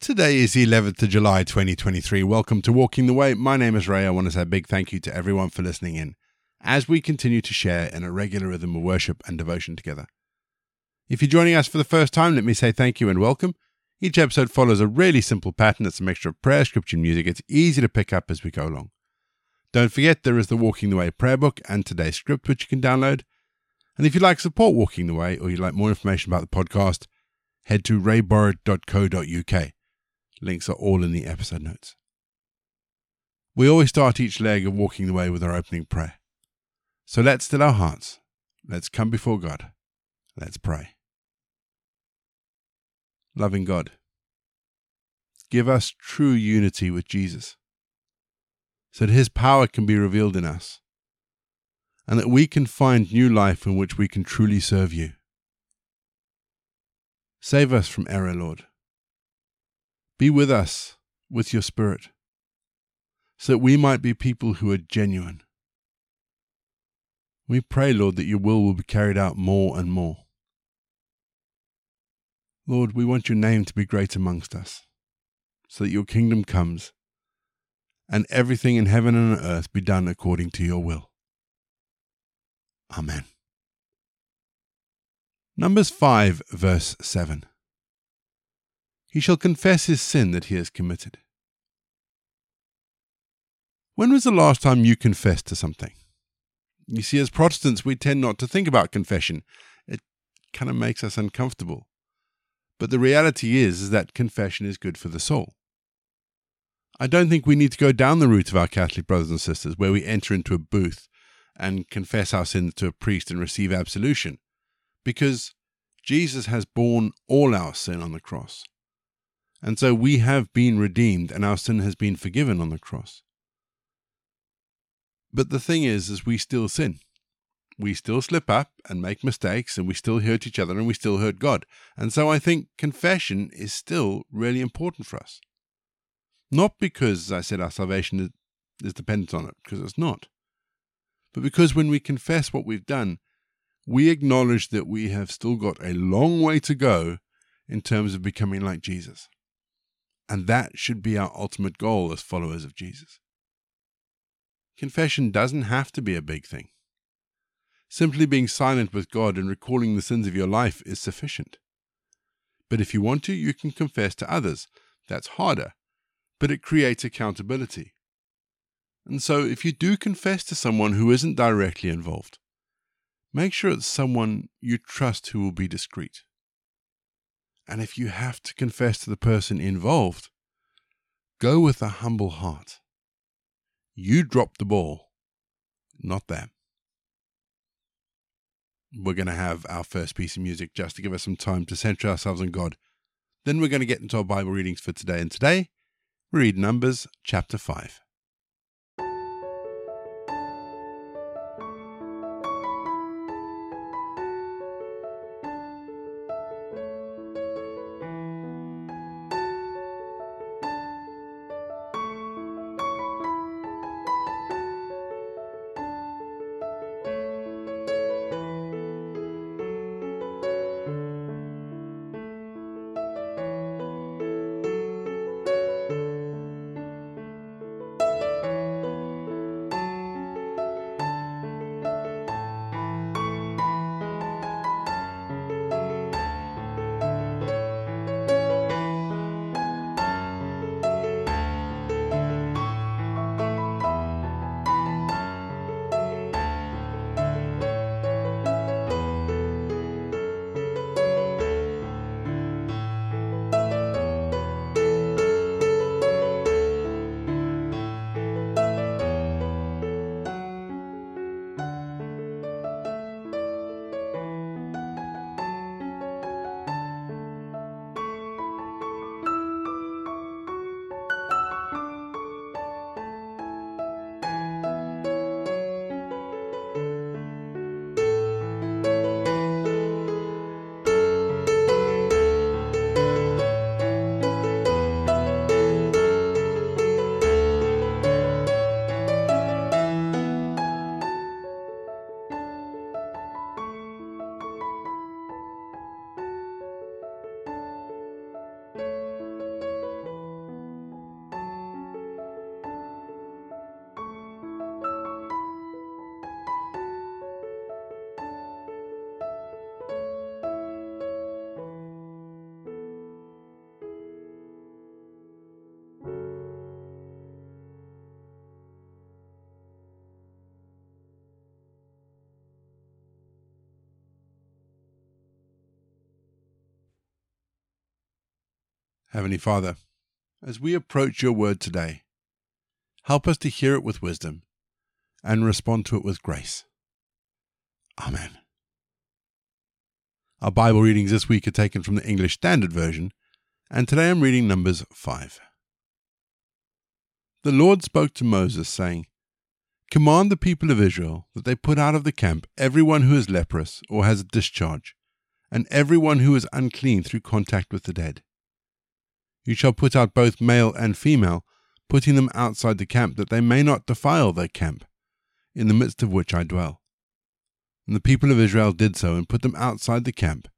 Today is the 11th of July 2023. Welcome to Walking the Way. My name is Ray. I want to say a big thank you to everyone for listening in as we continue to share in a regular rhythm of worship and devotion together. If you're joining us for the first time, let me say thank you and welcome. Each episode follows a really simple pattern. It's a mixture of prayer, scripture, and music. It's easy to pick up as we go along. Don't forget there is the Walking the Way prayer book and today's script, which you can download. And if you'd like support Walking the Way or you'd like more information about the podcast, head to rayborrett.co.uk. Links are all in the episode notes. We always start each leg of Walking the Way with our opening prayer. So let's still our hearts. Let's come before God. Let's pray. Loving God, give us true unity with Jesus so that his power can be revealed in us and that we can find new life in which we can truly serve you. Save us from error, Lord. Be with us with your Spirit, so that we might be people who are genuine. We pray, Lord, that your will will be carried out more and more. Lord, we want your name to be great amongst us, so that your kingdom comes and everything in heaven and on earth be done according to your will. Amen. Numbers 5, verse 7. He shall confess his sin that he has committed. When was the last time you confessed to something? You see, as Protestants, we tend not to think about confession. It kind of makes us uncomfortable. But the reality is, is that confession is good for the soul. I don't think we need to go down the route of our Catholic brothers and sisters where we enter into a booth and confess our sins to a priest and receive absolution, because Jesus has borne all our sin on the cross. And so we have been redeemed and our sin has been forgiven on the cross. But the thing is, is we still sin. We still slip up and make mistakes and we still hurt each other and we still hurt God. And so I think confession is still really important for us. Not because, as I said, our salvation is dependent on it, because it's not. But because when we confess what we've done, we acknowledge that we have still got a long way to go in terms of becoming like Jesus. And that should be our ultimate goal as followers of Jesus. Confession doesn't have to be a big thing. Simply being silent with God and recalling the sins of your life is sufficient. But if you want to, you can confess to others. That's harder, but it creates accountability. And so, if you do confess to someone who isn't directly involved, make sure it's someone you trust who will be discreet. And if you have to confess to the person involved, go with a humble heart. You dropped the ball, not them. We're going to have our first piece of music just to give us some time to center ourselves on God. Then we're going to get into our Bible readings for today. And today, we read Numbers chapter 5. Heavenly Father, as we approach your word today, help us to hear it with wisdom and respond to it with grace. Amen. Our Bible readings this week are taken from the English Standard Version, and today I'm reading Numbers 5. The Lord spoke to Moses, saying, Command the people of Israel that they put out of the camp everyone who is leprous or has a discharge, and everyone who is unclean through contact with the dead you shall put out both male and female, putting them outside the camp, that they may not defile their camp, in the midst of which I dwell. And the people of Israel did so, and put them outside the camp.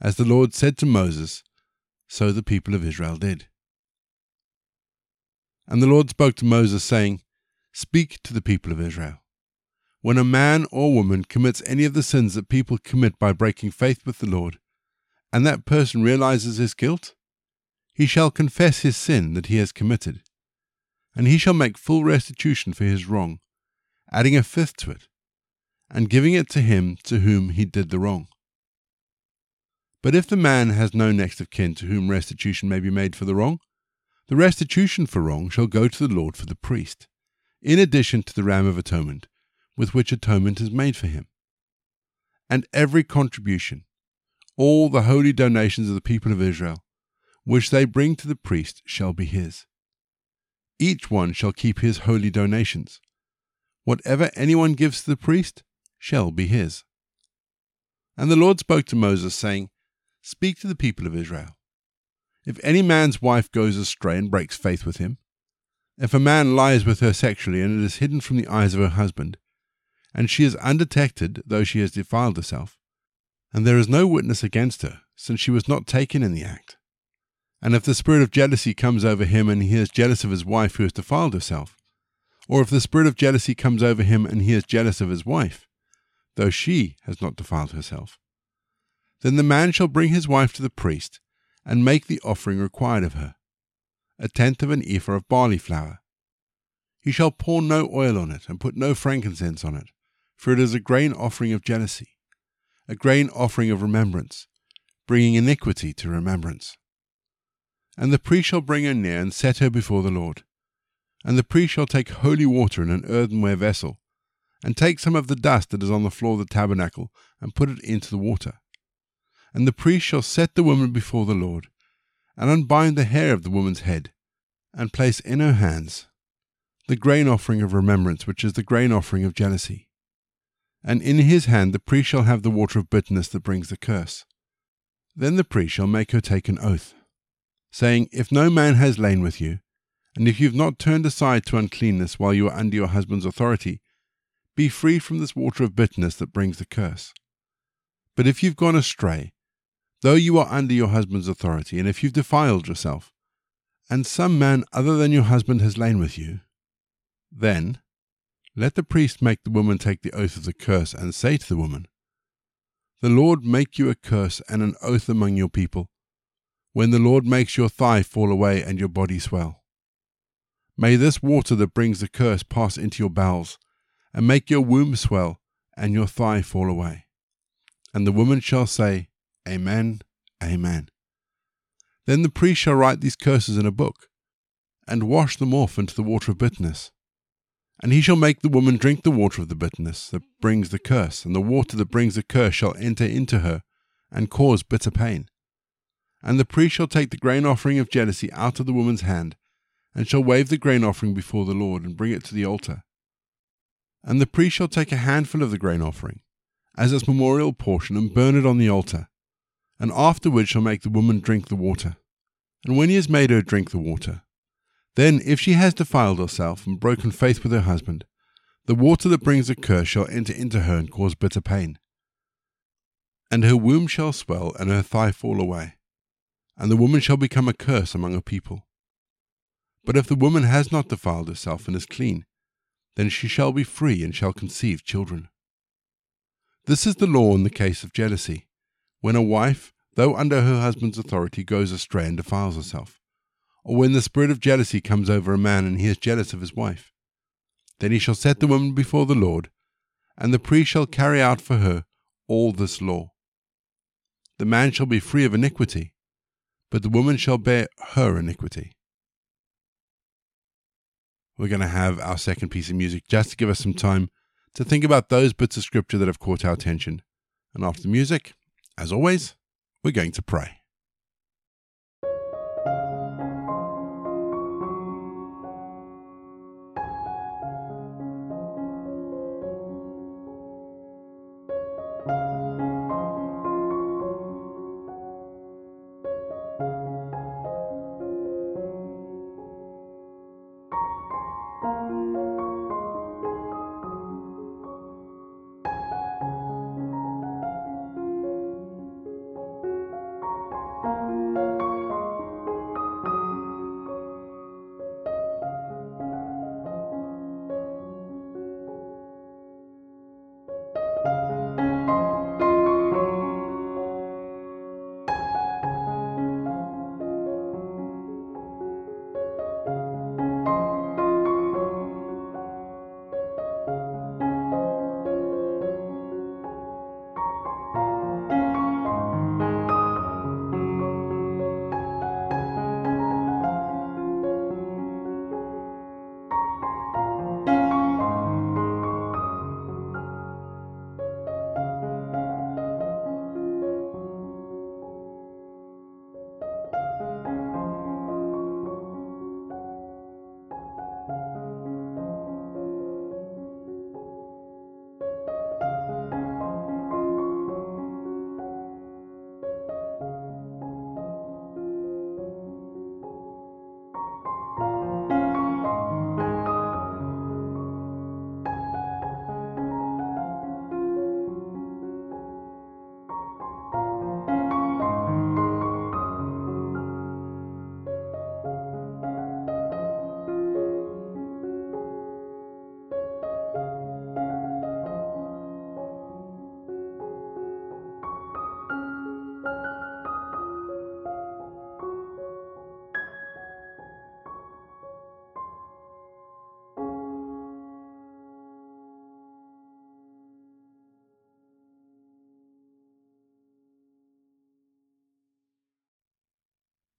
As the Lord said to Moses, so the people of Israel did. And the Lord spoke to Moses, saying, Speak to the people of Israel. When a man or woman commits any of the sins that people commit by breaking faith with the Lord, and that person realizes his guilt, he shall confess his sin that he has committed, and he shall make full restitution for his wrong, adding a fifth to it, and giving it to him to whom he did the wrong. But if the man has no next of kin to whom restitution may be made for the wrong, the restitution for wrong shall go to the Lord for the priest, in addition to the ram of atonement, with which atonement is made for him. And every contribution, all the holy donations of the people of Israel, which they bring to the priest shall be his. Each one shall keep his holy donations. Whatever anyone gives to the priest shall be his. And the Lord spoke to Moses, saying, Speak to the people of Israel. If any man's wife goes astray and breaks faith with him, if a man lies with her sexually and it is hidden from the eyes of her husband, and she is undetected though she has defiled herself, and there is no witness against her, since she was not taken in the act, and if the spirit of jealousy comes over him and he is jealous of his wife who has defiled herself, or if the spirit of jealousy comes over him and he is jealous of his wife, though she has not defiled herself, then the man shall bring his wife to the priest and make the offering required of her a tenth of an ephah of barley flour. He shall pour no oil on it and put no frankincense on it, for it is a grain offering of jealousy, a grain offering of remembrance, bringing iniquity to remembrance. And the priest shall bring her near and set her before the Lord. And the priest shall take holy water in an earthenware vessel, and take some of the dust that is on the floor of the tabernacle, and put it into the water. And the priest shall set the woman before the Lord, and unbind the hair of the woman's head, and place in her hands the grain offering of remembrance, which is the grain offering of jealousy. And in his hand the priest shall have the water of bitterness that brings the curse. Then the priest shall make her take an oath saying, If no man has lain with you, and if you have not turned aside to uncleanness while you are under your husband's authority, be free from this water of bitterness that brings the curse. But if you've gone astray, though you are under your husband's authority, and if you've defiled yourself, and some man other than your husband has lain with you, then let the priest make the woman take the oath of the curse, and say to the woman, The Lord make you a curse and an oath among your people, when the Lord makes your thigh fall away and your body swell. May this water that brings the curse pass into your bowels, and make your womb swell and your thigh fall away. And the woman shall say, Amen, Amen. Then the priest shall write these curses in a book, and wash them off into the water of bitterness. And he shall make the woman drink the water of the bitterness that brings the curse, and the water that brings the curse shall enter into her, and cause bitter pain. And the priest shall take the grain offering of jealousy out of the woman's hand, and shall wave the grain offering before the Lord, and bring it to the altar. And the priest shall take a handful of the grain offering, as its memorial portion, and burn it on the altar, and afterwards shall make the woman drink the water. And when he has made her drink the water, then if she has defiled herself and broken faith with her husband, the water that brings a curse shall enter into her and cause bitter pain. And her womb shall swell, and her thigh fall away and the woman shall become a curse among a people. But if the woman has not defiled herself and is clean, then she shall be free and shall conceive children. This is the law in the case of jealousy, when a wife, though under her husband's authority, goes astray and defiles herself, or when the spirit of jealousy comes over a man and he is jealous of his wife. Then he shall set the woman before the Lord, and the priest shall carry out for her all this law. The man shall be free of iniquity, but the woman shall bear her iniquity. We're going to have our second piece of music just to give us some time to think about those bits of scripture that have caught our attention. And after the music, as always, we're going to pray.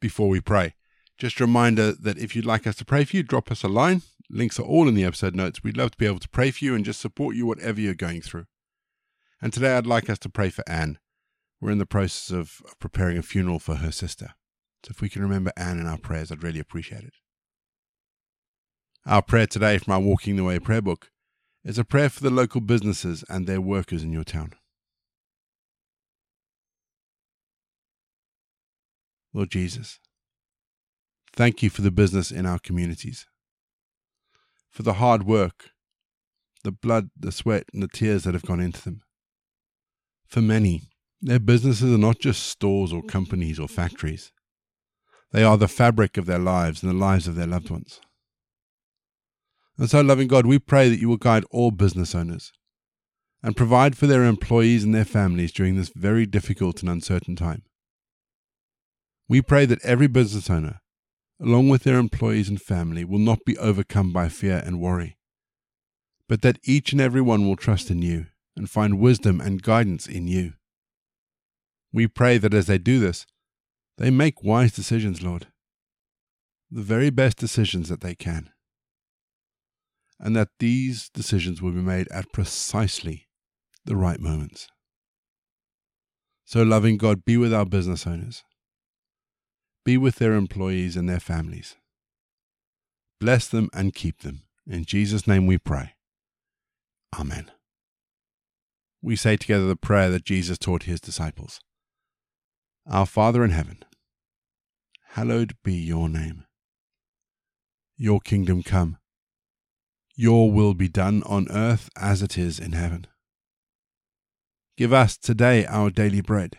Before we pray. Just a reminder that if you'd like us to pray for you, drop us a line. Links are all in the episode notes. We'd love to be able to pray for you and just support you whatever you're going through. And today I'd like us to pray for Anne. We're in the process of preparing a funeral for her sister. So if we can remember Anne in our prayers, I'd really appreciate it. Our prayer today from our Walking the Way prayer book is a prayer for the local businesses and their workers in your town. Lord Jesus, thank you for the business in our communities, for the hard work, the blood, the sweat, and the tears that have gone into them. For many, their businesses are not just stores or companies or factories. They are the fabric of their lives and the lives of their loved ones. And so, loving God, we pray that you will guide all business owners and provide for their employees and their families during this very difficult and uncertain time. We pray that every business owner, along with their employees and family, will not be overcome by fear and worry, but that each and every one will trust in you and find wisdom and guidance in you. We pray that as they do this, they make wise decisions, Lord, the very best decisions that they can, and that these decisions will be made at precisely the right moments. So, loving God, be with our business owners be with their employees and their families. Bless them and keep them. In Jesus' name we pray. Amen. We say together the prayer that Jesus taught his disciples Our Father in heaven, hallowed be your name. Your kingdom come. Your will be done on earth as it is in heaven. Give us today our daily bread